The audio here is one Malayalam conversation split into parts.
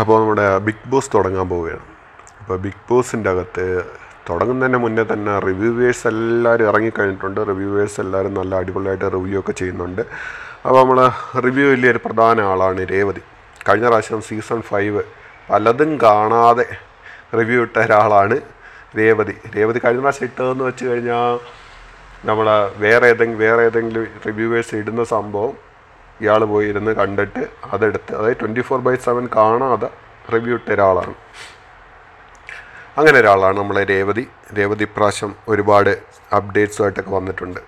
അപ്പോൾ നമ്മുടെ ബിഗ് ബോസ് തുടങ്ങാൻ പോവുകയാണ്. അപ്പോൾ ബിഗ് ബോസിന്റെ അകത്ത് തുടങ്ങുന്നതിന് മുന്നേ തന്നെ റിവ്യൂവേഴ്സ് എല്ലാവരും ഇറങ്ങിക്കഴിഞ്ഞിട്ടുണ്ട്. റിവ്യൂവേഴ്സ് എല്ലാവരും നല്ല അടിപൊളിയായിട്ട് റിവ്യൂ ഒക്കെ ചെയ്യുന്നുണ്ട്. അപ്പോൾ നമ്മൾ റിവ്യൂ വലിയൊരു പ്രധാന ആളാണ് രേവതി. കഴിഞ്ഞ പ്രാവശ്യം സീസൺ ഫൈവ് പലതും കാണാതെ റിവ്യൂ ഇട്ട ഒരാളാണ് രേവതി. രേവതി കഴിഞ്ഞ പ്രാവശ്യം ഇട്ടതെന്ന് വെച്ച് കഴിഞ്ഞാൽ നമ്മൾ വേറെ ഏതെങ്കിലും വേറെ ഏതെങ്കിലും റിവ്യൂവേഴ്സ് ഇടുന്ന സംഭവം ഇയാൾ പോയിരുന്ന് കണ്ടിട്ട് അതെടുത്ത് അതായത് ട്വന്റി ഫോർ ബൈ സെവൻ കാണാതെ റിവ്യൂ ഇട്ട ഒരാളാണ്. അങ്ങനെ ഒരാളാണ് നമ്മളെ രേവതി. രേവതി പ്രാവശ്യം ഒരുപാട് അപ്ഡേറ്റ്സുമായിട്ടൊക്കെ വന്നിട്ടുണ്ട്.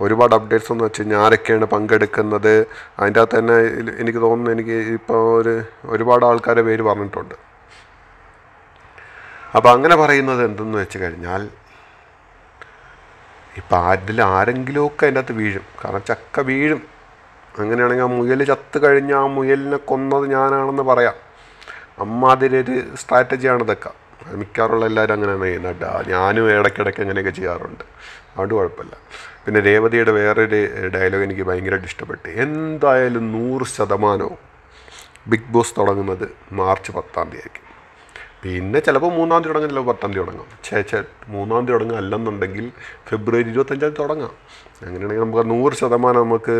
ഒരുപാട് അപ്ഡേറ്റ്സ് എന്ന് വെച്ച് കഴിഞ്ഞാൽ ആരൊക്കെയാണ് പങ്കെടുക്കുന്നത്? അതിന്റെ അകത്ത് തന്നെ എനിക്ക് തോന്നുന്നു എനിക്ക് ഇപ്പോൾ ഒരു ഒരുപാട് ആൾക്കാരെ പേര് പറഞ്ഞിട്ടുണ്ട്. അപ്പോൾ അങ്ങനെ പറയുന്നത് എന്തെന്ന് വെച്ച് കഴിഞ്ഞാൽ ഇപ്പം അതിൽ ആരെങ്കിലുമൊക്കെ അതിന്റെ അകത്ത് വീഴും. കാരണം ചക്ക വീഴും. അങ്ങനെയാണെങ്കിൽ ആ മുയൽ ചത്ത് കഴിഞ്ഞ് ആ മുയലിനെ കൊന്നത് ഞാനാണെന്ന് പറയാം. അമ്മാതിരി സ്ട്രാറ്റജിയാണ് ഇതൊക്കെ. മിക്കാറുള്ള എല്ലാവരും അങ്ങനെയാണ് ചെയ്യുന്നത്. ഞാനും ഇടയ്ക്കിടയ്ക്ക് അങ്ങനെയൊക്കെ ചെയ്യാറുണ്ട്. അതുകൊണ്ട് കുഴപ്പമില്ല. പിന്നെ രേവതിയുടെ വേറൊരു ഡയലോഗ് എനിക്ക് ഭയങ്കരമായിട്ട് ഇഷ്ടപ്പെട്ടു. എന്തായാലും നൂറ് ശതമാനവും ബിഗ് ബോസ് തുടങ്ങുന്നത് മാർച്ച് പത്താം തീയതി ആയിരിക്കും ചിലപ്പോൾ മൂന്നാം തീയതി തുടങ്ങും ചിലപ്പോൾ പത്താം തീയതി തുടങ്ങാം. ചേ ചേ മൂന്നാം തീയതി തുടങ്ങുക അല്ലെന്നുണ്ടെങ്കിൽ ഫെബ്രുവരി ഇരുപത്തഞ്ചാം തുടങ്ങാം. അങ്ങനെയാണെങ്കിൽ നമുക്ക് നൂറ് ശതമാനം നമുക്ക്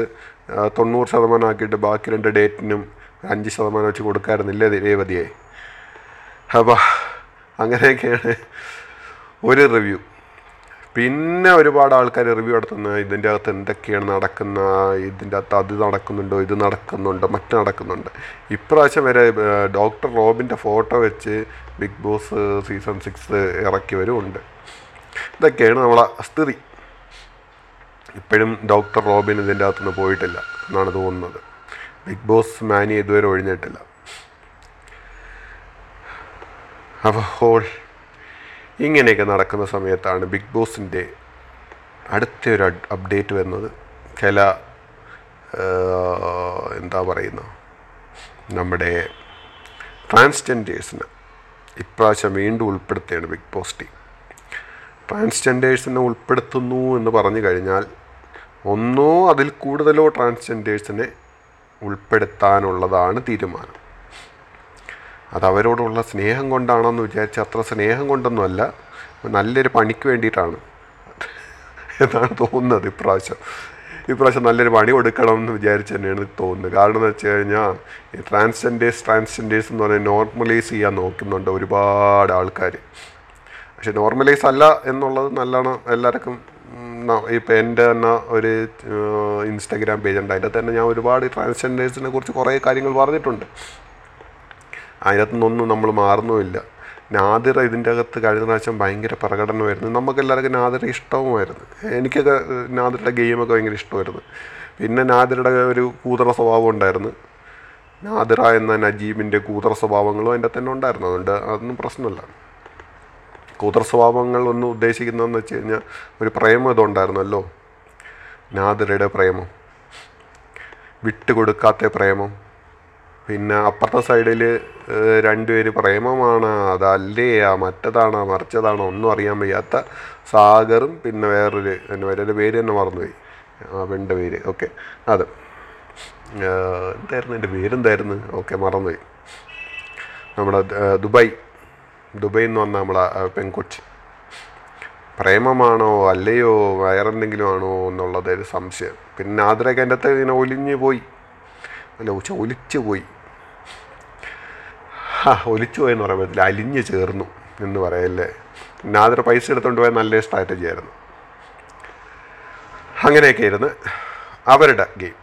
തൊണ്ണൂറ് ശതമാനം ആക്കിയിട്ട് ബാക്കി രണ്ട് ഡേറ്റിനും അഞ്ച് ശതമാനം വെച്ച് കൊടുക്കാറുന്നില്ലേ രേവതിയെ? അപ്പോൾ അങ്ങനെയൊക്കെയാണ് ഒരു റിവ്യൂ. പിന്നെ ഒരുപാട് ആൾക്കാർ റിവ്യൂ നടത്തുന്ന ഇതിന്റെ അകത്ത് എന്തൊക്കെയാണ് നടക്കുന്ന ഇതിന്റെ അകത്ത് അത് നടക്കുന്നുണ്ടോ ഇത് നടക്കുന്നുണ്ടോ മറ്റു നടക്കുന്നുണ്ട്. ഇപ്രാവശ്യം വരെ ഡോക്ടർ റോബിന്റെ ഫോട്ടോ വെച്ച് ബിഗ് ബോസ് സീസൺ സിക്സ് ഇറക്കി ഉണ്ട് ഇതൊക്കെയാണ് നമ്മളെ സ്ഥിതി. ഇപ്പോഴും ഡോക്ടർ റോബിൻ ഇതിന്റെ അകത്തുനിന്ന് പോയിട്ടില്ല എന്നാണ് തോന്നുന്നത്. ബിഗ് ബോസ് മാനി ഇതുവരെ ഒഴിഞ്ഞിട്ടില്ല. അപ്പോൾ ഇങ്ങനെയൊക്കെ നടക്കുന്ന സമയത്താണ് ബിഗ് ബോസിന്റെ അടുത്തൊരു അപ്ഡേറ്റ് വരുന്നത്. ചില എന്താ പറയുന്ന നമ്മുടെ ട്രാൻസ്ജെൻഡേഴ്സിന് ഇപ്രാവശ്യം വീണ്ടും ഉൾപ്പെടുത്തുകയാണ് ബിഗ് ബോസ് ടീം. ട്രാൻസ്ജെൻഡേഴ്സിനെ ഉൾപ്പെടുത്തുന്നു എന്ന് പറഞ്ഞു കഴിഞ്ഞാൽ ഒന്നോ അതിൽ കൂടുതലോ ട്രാൻസ്ജെൻഡേഴ്സിനെ ഉൾപ്പെടുത്താനുള്ളതാണ് തീരുമാനം. അത് അവരോടുള്ള സ്നേഹം കൊണ്ടാണെന്ന് വിചാരിച്ച അത്ര സ്നേഹം കൊണ്ടൊന്നുമല്ല നല്ലൊരു പണിക്ക് വേണ്ടിയിട്ടാണ്. എന്നാണ് തോന്നുന്നത് ഇപ്രാവശ്യം. ഇപ്രാവശ്യം നല്ലൊരു പണി കൊടുക്കണം എന്ന് വിചാരിച്ച് തന്നെയാണ് തോന്നുന്നത്. കാരണം എന്ന് വെച്ച് കഴിഞ്ഞാൽ ട്രാൻസ്ജെൻഡേഴ്സ് ട്രാൻസ്ജെൻഡേഴ്സ് എന്ന് പറഞ്ഞാൽ നോർമലൈസ് ചെയ്യാൻ നോക്കുന്നുണ്ട് ഒരുപാട് ആൾക്കാർ പക്ഷെ നോർമലൈസ് അല്ല എന്നുള്ളത് നല്ലോണം എല്ലാവർക്കും ഇപ്പം എന്റെ തന്നെ ഒരു ഇൻസ്റ്റാഗ്രാം പേജ് ഉണ്ട്. അതിന്റെ തന്നെ ഞാൻ ഒരുപാട് ട്രാൻസ്ജെൻഡേഴ്സിനെ കുറിച്ച് കുറേ കാര്യങ്ങൾ പറഞ്ഞിട്ടുണ്ട്. അതിനകത്തു നിന്നൊന്നും നമ്മൾ മാറുന്നുമില്ല. നാദിറ ഇതിന്റെ അകത്ത് കഴിഞ്ഞ പ്രാവശ്യം ഭയങ്കര പ്രകടനമായിരുന്നു. നമുക്കെല്ലാവർക്കും നാദിറ ഇഷ്ടവുമായിരുന്നു. എനിക്കൊക്കെ നാദിറയുടെ ഗെയിമൊക്കെ ഭയങ്കര ഇഷ്ടമായിരുന്നു. പിന്നെ നാദിറയുടെ ഒരു കൂതറ സ്വഭാവം ഉണ്ടായിരുന്നു. നാദിറ എന്ന നജീബിന്റെ കൂതറ സ്വഭാവങ്ങളും അതിന്റെ തന്നെ ഉണ്ടായിരുന്നു. അതുകൊണ്ട് അതൊന്നും പ്രശ്നമല്ല. കൂതറ സ്വഭാവങ്ങൾ ഒന്ന് ഉദ്ദേശിക്കുന്നതെന്ന് വെച്ച് കഴിഞ്ഞാൽ ഒരു പ്രേമം ഇതുണ്ടായിരുന്നല്ലോ. നാദിറയുടെ പ്രേമം. വിട്ടുകൊടുക്കാത്ത പ്രേമം. പിന്നെ അപ്പുറത്തെ സൈഡിൽ രണ്ടുപേര് പ്രേമമാണ്. അതല്ലേ? ആ മറ്റതാണോ? മറിച്ചതാണോ? ഒന്നും അറിയാൻ വയ്യാത്ത സാഗറും പിന്നെ വേറൊരു എന്റെ പേര് പേര് തന്നെ മറന്നുപോയി. ആ പെണ്ണിന്റെ പേര്. ഓക്കെ. അത്. എന്തായിരുന്നു എന്റെ പേരെന്തായിരുന്നു? ഓക്കെ മറന്നുപോയി. നമ്മുടെ ദുബായ്. ദുബൈ എന്ന് വന്ന നമ്മളെ പെൺകൊച്ചി. പ്രേമമാണോ? അല്ലയോ? വേറെന്തെങ്കിലും ആണോ എന്നുള്ളത് ഒരു സംശയം. പിന്നെ അതിലൊക്കെ എന്റെ അകത്ത് ഇങ്ങനെ ഒലിഞ്ഞു പോയി. അല്ല ഉച്ച ഒലിച്ചു പോയി. ആ ഒലിച്ചു പോയെന്ന് പറ്റില്ല അലിഞ്ഞു ചേർന്നു എന്ന് പറയല്ലേ. നാദർ പൈസ എടുത്തുകൊണ്ട് പോയ നല്ല സ്ട്രാറ്റജി ആയിരുന്നു. അങ്ങനെയൊക്കെ ഇരുന്ന് അവരുടെ ഗെയിം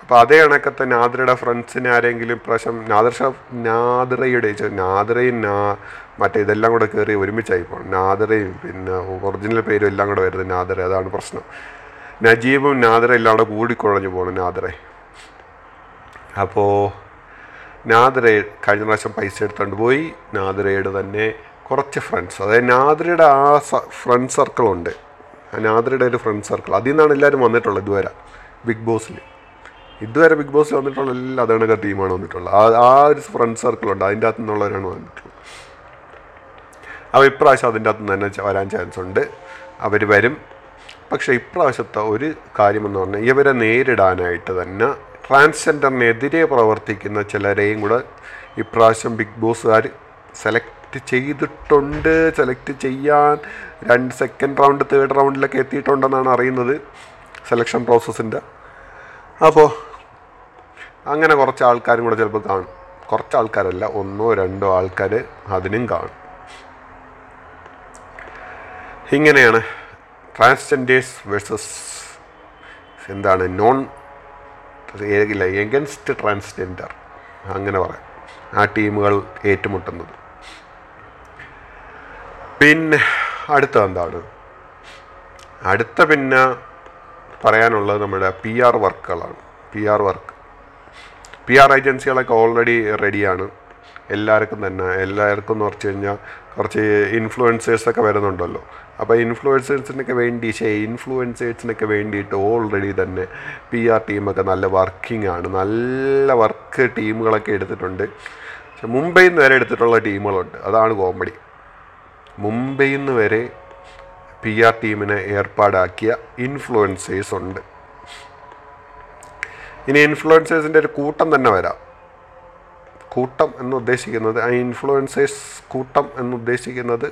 അപ്പോൾ അതേ കണക്കത്തെ നാദ്രയുടെ ഫ്രണ്ട്സിനെ ആരെങ്കിലും പ്രാവശ്യം നാദർഷ ഷാ നാദ്രയും ചെ- നാദിറയും നാ മറ്റേ ഇതെല്ലാം കൂടെ കയറി ഒരുമിച്ചായി പോകണം നാദ്രയും പിന്നെ ഒറിജിനൽ പേരും എല്ലാം കൂടെ വരുന്നത് നാദ്ര അതാണ് പ്രശ്നം. നജീബും നാദ്ര എല്ലാം കൂടെ കൂടിക്കുഴഞ്ഞു പോകണം നാദിറ. അപ്പോൾ നാദ്ര കഴിഞ്ഞ പ്രാവശ്യം പൈസ എടുത്തുകൊണ്ട് പോയി. നാദ്രയുടെ തന്നെ കുറച്ച് ഫ്രണ്ട്സ് അതായത് നാദ്രയുടെ ആ ഫ്രണ്ട് സർക്കിളുണ്ട് നാദ്രയുടെ ഒരു ഫ്രണ്ട് സർക്കിൾ അതിൽ നിന്നാണ് എല്ലാവരും വന്നിട്ടുള്ളത് ഇതുവരെ. ബിഗ് ബോസിൽ ഇതുവരെ ബിഗ് ബോസിൽ വന്നിട്ടുള്ള എല്ലാ അതേണൊക്കെ ടീമാണ് വന്നിട്ടുള്ളത്. ആ ആ ഒരു ഫ്രണ്ട് സർക്കിളുണ്ട് അതിന്റെ അകത്തു നിന്നുള്ളവരാണ് വന്നിട്ടുള്ളത്. അപ്പോൾ ഇപ്രാവശ്യം അതിന്റെ അകത്തു തന്നെ വരാൻ ചാൻസ് ഉണ്ട്. അവർ വരും. പക്ഷേ ഇപ്രാവശ്യത്തെ ഒരു കാര്യമെന്ന് പറഞ്ഞാൽ ഇവരെ നേരിടാനായിട്ട് തന്നെ ട്രാൻസ്ജെൻഡറിനെതിരെ പ്രവർത്തിക്കുന്ന ചിലരെയും കൂടെ ഇപ്രാവശ്യം ബിഗ് ബോസുകാർ സെലക്ട് ചെയ്തിട്ടുണ്ട്. സെലക്ട് ചെയ്യാൻ രണ്ട് സെക്കൻഡ് റൗണ്ട് തേർഡ് റൗണ്ടിലൊക്കെ എത്തിയിട്ടുണ്ടെന്നാണ് അറിയുന്നത് സെലക്ഷൻ പ്രോസസ്സിന്റെ. അപ്പോൾ അങ്ങനെ കുറച്ച് ആൾക്കാരും കൂടെ ചിലപ്പോൾ കാണും. കുറച്ച് ആൾക്കാരല്ല ഒന്നോ രണ്ടോ ആൾക്കാർ അതിനും കാണും. ഇങ്ങനെയാണ് ട്രാൻസ്ജെൻഡേഴ്സ് വേഴ്സസ് എന്താണ് നോൺ ഇല്ല എഗൻസ്റ്റ് ട്രാൻസ്ജെൻഡർ അങ്ങനെ പറയാം. ആ ടീമുകൾ ഏറ്റുമുട്ടുന്നത്. പിന്നെ അടുത്ത എന്താണ്? അടുത്ത പിന്നെ പറയാനുള്ളത് നമ്മുടെ P R വർക്കുകളാണ് P R work P R ഏജൻസികളൊക്കെ already റെഡിയാണ് എല്ലാവർക്കും തന്നെ എല്ലാവർക്കും എന്ന് പറഞ്ഞു കഴിഞ്ഞാൽ കുറച്ച് ഇൻഫ്ലുവൻസേഴ്സൊക്കെ വരുന്നുണ്ടല്ലോ. അപ്പോൾ ഇൻഫ്ലുവൻസേഴ്സിനൊക്കെ വേണ്ടി ശേ ഇൻഫ്ലുവൻസേഴ്സിനൊക്കെ വേണ്ടിയിട്ട് ഓൾറെഡി തന്നെ പി ആർ ടീമൊക്കെ നല്ല വർക്കിംഗ് ആണ്. നല്ല വർക്ക് ടീമുകളൊക്കെ എടുത്തിട്ടുണ്ട്. പക്ഷെ മുംബൈയിൽ നിന്ന് വരെ എടുത്തിട്ടുള്ള ടീമുകളുണ്ട് അതാണ് കോമഡി മുംബൈയിൽ നിന്ന് വരെ പി ആർ ടീമിനെ ഏർപ്പാടാക്കിയ ഇൻഫ്ലുവൻസേഴ്സ് ഉണ്ട്. ഇനി ഇൻഫ്ലുവൻസേഴ്സിന്റെ ഒരു കൂട്ടം തന്നെ വരാം. കൂട്ടം എന്നുദ്ദേശിക്കുന്നത് ആ ഇൻഫ്ലുവൻസേഴ്സ് കൂട്ടം എന്നുദ്ദേശിക്കുന്നത്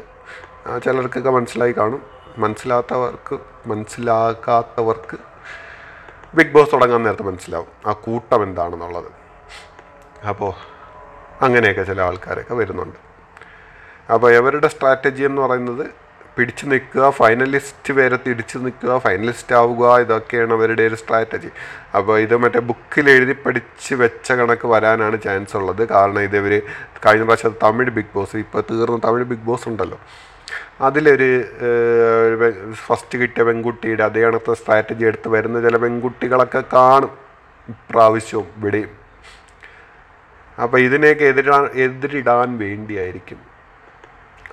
ചിലർക്കൊക്കെ മനസ്സിലായി കാണും. മനസ്സിലാത്തവർക്ക് മനസ്സിലാകാത്തവർക്ക് ബിഗ് ബോസ് തുടങ്ങാൻ നേരത്തെ മനസ്സിലാവും ആ കൂട്ടം എന്താണെന്നുള്ളത്. അപ്പോൾ അങ്ങനെയൊക്കെ ചില ആൾക്കാരൊക്കെ വരുന്നുണ്ട്. അപ്പോൾ ഇവരുടെ സ്ട്രാറ്റജി എന്ന് പറയുന്നത് പിടിച്ചു നിൽക്കുക ഫൈനലിസ്റ്റ് വരെ തിരിച്ചു നിൽക്കുക ഫൈനലിസ്റ്റ് ആവുക ഇതൊക്കെയാണ് അവരുടെ ഒരു സ്ട്രാറ്റജി അപ്പോൾ ഇത് മറ്റേ ബുക്കിൽ എഴുതി പഠിച്ച് വെച്ച കണക്ക് വരാനാണ് ചാൻസ് ഉള്ളത്. കാരണം ഇത് ഇവർ കഴിഞ്ഞ പ്രാവശ്യം തമിഴ് ബിഗ് ബോസ് ഇപ്പോൾ തീർന്ന തമിഴ് ബിഗ് ബോസ് ഉണ്ടല്ലോ. അതിലൊരു ഫസ്റ്റ് കിട്ടിയ പെൺകുട്ടിയുടെ അതേ കണക്കത്തെ സ്ട്രാറ്റജി എടുത്ത് വരുന്ന ചില പെൺകുട്ടികളൊക്കെ കാണും ഇപ്രാവശ്യവും ഇവിടെയും. അപ്പോൾ ഇതിനെയൊക്കെ എതിരാ എതിരിടാൻ വേണ്ടിയായിരിക്കും.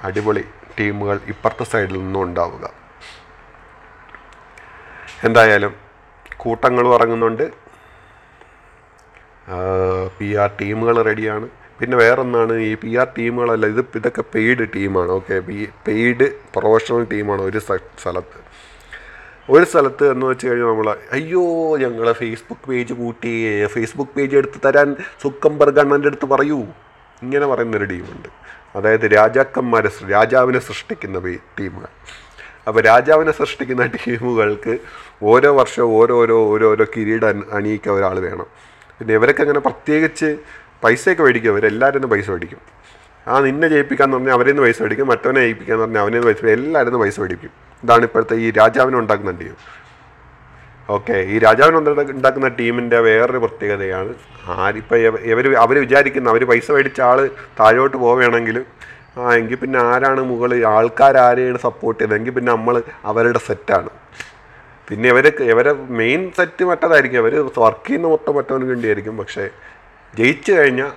അടിപൊളി. ടീമുകൾ ഇപ്പുറത്തെ സൈഡിൽ നിന്നും ഉണ്ടാവുക. എന്തായാലും കൂട്ടങ്ങൾ ഇറങ്ങുന്നുണ്ട്. പി ആർ ടീമുകൾ റെഡിയാണ്. പിന്നെ വേറൊന്നാണ് ഈ പി ആർ ടീമുകളല്ല ഇത് ഇതൊക്കെ പെയ്ഡ് ടീമാണ്. ഓക്കെ പെയ്ഡ് പ്രൊഫഷണൽ ടീമാണ് ഒരു സ്ഥ- സ്ഥലത്ത്. ഒരു സ്ഥലത്ത് എന്ന് വെച്ച് കഴിഞ്ഞാൽ നമ്മൾ അയ്യോ ഞങ്ങളെ ഫേസ്ബുക്ക് പേജ് കൂട്ടി ഫേസ്ബുക്ക് പേജ് എടുത്ത് തരാൻ സുക്കംബർഗ് അണ്ണന്റെ അടുത്ത് പറയൂ. ഇങ്ങനെ പറയുന്നൊരു ടീമുണ്ട്. അതായത് രാജാക്കന്മാരെ രാജാവിനെ സൃഷ്ടിക്കുന്ന ടീമുകൾ. അപ്പോൾ രാജാവിനെ സൃഷ്ടിക്കുന്ന ടീമുകൾക്ക് ഓരോ വർഷവും ഓരോരോ ഓരോരോ കിരീടം അണിയിക്കുക ഒരാൾ വേണം. പിന്നെ ഇവരൊക്കെ അങ്ങനെ പ്രത്യേകിച്ച് പൈസയൊക്കെ മേടിക്കും. അവരെല്ലാവരും പൈസ മേടിക്കും. ആ നിന്നെ ജയിപ്പിക്കാന്ന് പറഞ്ഞാൽ അവരിൽ നിന്ന് പൈസ മേടിക്കും. മറ്റവനെ ജയിപ്പിക്കാന്ന് പറഞ്ഞാൽ അവനെ പൈസ. എല്ലാവരും പൈസ മേടിക്കും. ഇതാണ് ഇപ്പോഴത്തെ ഈ രാജാവിനെ ഉണ്ടാക്കുന്ന ടീം. ഓക്കെ ഈ രാജാവിന് ഉണ്ടാ- ഉണ്ടാക്കുന്ന ടീമിന്റെ വേറൊരു പ്രത്യേകതയാണ് ആരിപ്പോൾ ഇവർ അവർ വിചാരിക്കുന്ന അവർ പൈസ മേടിച്ച ആൾ താഴോട്ട് പോവുകയാണെങ്കിലും ആ എങ്കിൽ പിന്നെ ആരാണ് മുകളിൽ ആൾക്കാരാരെയാണ് സപ്പോർട്ട് ചെയ്തത്? എങ്കിൽ പിന്നെ നമ്മൾ അവരുടെ സെറ്റാണ് പിന്നെ ഇവർ ഇവരെ മെയിൻ സെറ്റ് മറ്റതായിരിക്കും. അവർ വർക്ക് ചെയ്യുന്ന മൊത്തം മറ്റവന് വേണ്ടിയായിരിക്കും. പക്ഷേ ജയിച്ചു കഴിഞ്ഞാൽ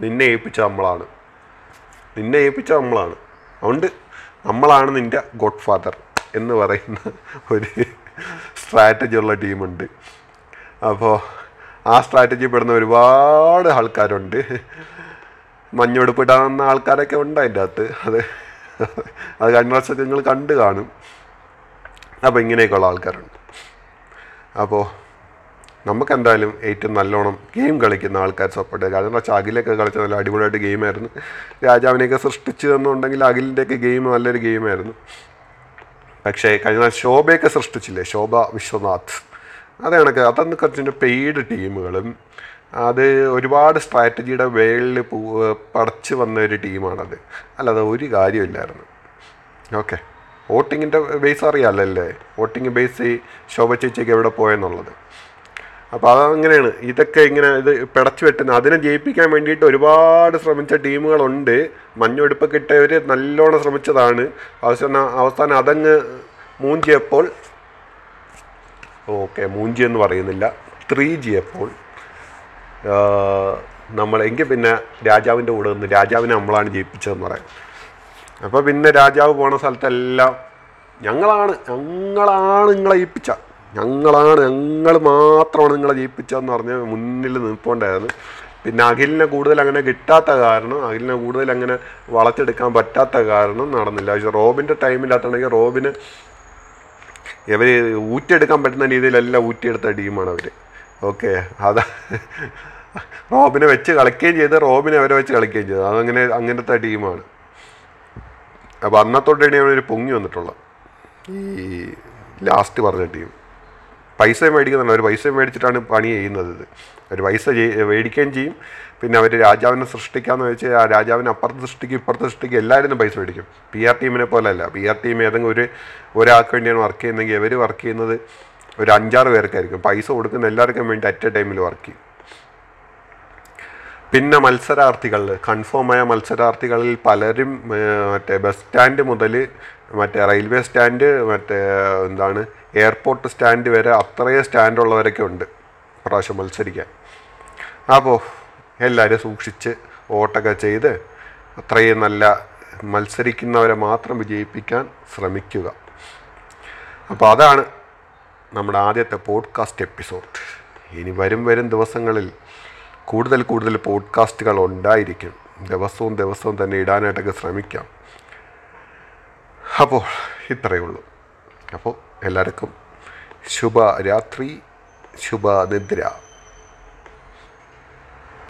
നിന്നെ ഏൽപ്പിച്ച നമ്മളാണ്. നിന്നെ ഏൽപ്പിച്ച നമ്മളാണ്. അതുകൊണ്ട് നമ്മളാണ് നിന്റെ ഗോഡ് ഫാദർ എന്ന് പറയുന്ന ഒരു സ്ട്രാറ്റജി ഉള്ള ടീമുണ്ട്. അപ്പോൾ ആ സ്ട്രാറ്റജി പെടുന്ന ഒരുപാട് ആൾക്കാരുണ്ട്. മഞ്ഞുടുപ്പിടാവുന്ന ആൾക്കാരൊക്കെ ഉണ്ട് അതിന്റെ അകത്ത്. അത് അത് കഴിഞ്ഞ വർഷത്തെ നിങ്ങൾ കണ്ടു കാണും. അപ്പോൾ ഇങ്ങനെയൊക്കെയുള്ള ആൾക്കാരുണ്ട്. അപ്പോൾ നമുക്കെന്തായാലും ഏറ്റവും നല്ലോണം ഗെയിം കളിക്കുന്ന ആൾക്കാർ സപ്പോർട്ട് ചെയ്യുക. കാരണം വെച്ചാൽ അഖിലൊക്കെ കളിച്ച നല്ല അടിപൊളിയായിട്ട് ഗെയിമായിരുന്നു. രാജാവിനെയൊക്കെ സൃഷ്ടിച്ചു എന്നുണ്ടെങ്കിൽ അഖിലിന്റെയൊക്കെ ഗെയിം നല്ലൊരു ഗെയിമായിരുന്നു. പക്ഷേ കഴിഞ്ഞ ശോഭയൊക്കെ സൃഷ്ടിച്ചില്ലേ? ശോഭ വിശ്വനാഥ്. അതാണ് അതൊന്ന് കുറച്ചിന്റെ പെയ്ഡ് ടീമുകളും അത് ഒരുപാട് സ്ട്രാറ്റജിയുടെ വേളിൽ പൂ പടച്ച് വന്ന ഒരു ടീമാണത്. അല്ലാതെ ഒരു കാര്യമില്ലായിരുന്നു ഓക്കെ. വോട്ടിങ്ങിന്റെ ബേസ് അറിയാമല്ലോ അല്ലേ വോട്ടിങ് ബേസ് ശോഭ ചേച്ചിക്ക് എവിടെ പോയെന്നുള്ളത്? അപ്പോൾ അതങ്ങനെയാണ്. ഇതൊക്കെ ഇങ്ങനെ ഇത് പിടച്ചു വെട്ടുന്ന അതിനെ ജയിപ്പിക്കാൻ വേണ്ടിയിട്ട് ഒരുപാട് ശ്രമിച്ച ടീമുകളുണ്ട്. മഞ്ഞൊടുപ്പ് കിട്ടിയവർ നല്ലോണം ശ്രമിച്ചതാണ്. അവസാന അവസാനം അതങ്ങ് മൂഞ്ചിയപ്പോൾ ഓക്കെ മൂഞ്ചി എന്ന് പറയുന്നില്ല. ത്രീ ജിയപ്പോൾ നമ്മൾ എങ്കിൽ പിന്നെ രാജാവിന്റെ കൂടെ നിന്ന് രാജാവിനെ നമ്മളാണ് ജയിപ്പിച്ചതെന്ന് പറയാം. അപ്പോൾ പിന്നെ രാജാവ് പോണ സ്ഥലത്തെല്ലാം ഞങ്ങളാണ് ഞങ്ങളാണ് നിങ്ങളെ ജയിപ്പിച്ച ഞങ്ങളാണ് ഞങ്ങൾ മാത്രമാണ് നിങ്ങളെ ജയിപ്പിച്ചതെന്ന് പറഞ്ഞ് മുന്നിൽ നിൽപ്പുണ്ടായിരുന്നു. പിന്നെ അഖിലിനെ കൂടുതൽ അങ്ങനെ കിട്ടാത്ത കാരണം അഖിലിനെ കൂടുതൽ അങ്ങനെ വളച്ചെടുക്കാൻ പറ്റാത്ത കാരണം നടന്നില്ല. പക്ഷേ റോബിന്റെ ടൈമില്ലാത്തണെങ്കിൽ റോബിന് ഇവർ ഊറ്റിയെടുക്കാൻ പറ്റുന്ന രീതിയിലെല്ലാം ഊറ്റിയെടുത്ത ടീമാണ് അവർ ഓക്കെ അതാ. റോബിനെ വെച്ച് കളിക്കുകയും ചെയ്ത് റോബിനെ അവരെ വെച്ച് കളിക്കുകയും ചെയ്തു. അതങ്ങനെ അങ്ങനത്തെ ടീമാണ്. അപ്പോൾ അന്നത്തോട്ടാണ് ഒരു പൊങ്ങി വന്നിട്ടുള്ളത്. ഈ ലാസ്റ്റ് പറഞ്ഞ ടീം പൈസ മേടിക്കുന്നുണ്ട് അവർ പൈസ മേടിച്ചിട്ടാണ് പണി ചെയ്യുന്നത് അവർ പൈസ മേടിക്കുകയും ചെയ്യും. പിന്നെ അവർ രാജാവിനെ സൃഷ്ടിക്കാന്ന് വെച്ചാൽ ആ രാജാവിനെ അപ്പുറത്ത് സൃഷ്ടിക്കും ഇപ്പുറത്ത് സൃഷ്ടിക്കും എല്ലാവരും പൈസ മേടിക്കും. പി ആർ ടീമിനെ പോലെ അല്ല പി ആർ ടീം ഏതെങ്കിലും ഒരു ഒരാൾക്ക് വേണ്ടിയാണ് വർക്ക് ചെയ്യുന്നതെങ്കിൽ ഇവർ വർക്ക് ചെയ്യുന്നത് ഒരു അഞ്ചാറ് പേർക്കായിരിക്കും. പൈസ കൊടുക്കുന്ന എല്ലാവർക്കും വേണ്ടി അറ്റ് എ ടൈമിൽ വർക്ക് ചെയ്യും. പിന്നെ മത്സരാർത്ഥികൾ കൺഫേമായ മത്സരാർത്ഥികളിൽ പലരും മറ്റേ ബസ് സ്റ്റാൻഡ് മുതൽ മറ്റേ റെയിൽവേ സ്റ്റാൻഡ് മറ്റേ എന്താണ് എയർപോർട്ട് സ്റ്റാൻഡ് വരെ അത്രയും സ്റ്റാൻഡുള്ളവരൊക്കെ ഉണ്ട് പ്രാവശ്യം മത്സരിക്കാൻ. അപ്പോൾ എല്ലാവരും സൂക്ഷിച്ച് വോട്ടൊക്കെ ചെയ്ത് അത്രയും നല്ല മത്സരിക്കുന്നവരെ മാത്രം വിജയിപ്പിക്കാൻ ശ്രമിക്കുക. അപ്പോൾ അതാണ് നമ്മുടെ ആദ്യത്തെ പോഡ്കാസ്റ്റ് എപ്പിസോഡ് ഇനി വരും വരും ദിവസങ്ങളിൽ കൂടുതൽ കൂടുതൽ പോഡ്കാസ്റ്റുകൾ ഉണ്ടായിരിക്കും. ദിവസവും ദിവസവും തന്നെ ഇടാനായിട്ടൊക്കെ ശ്രമിക്കാം. അപ്പോൾ ഇത്രയേ ഉള്ളൂ. അപ്പോൾ എല്ലാവർക്കും ശുഭരാത്രി ശുഭനിദ്ര.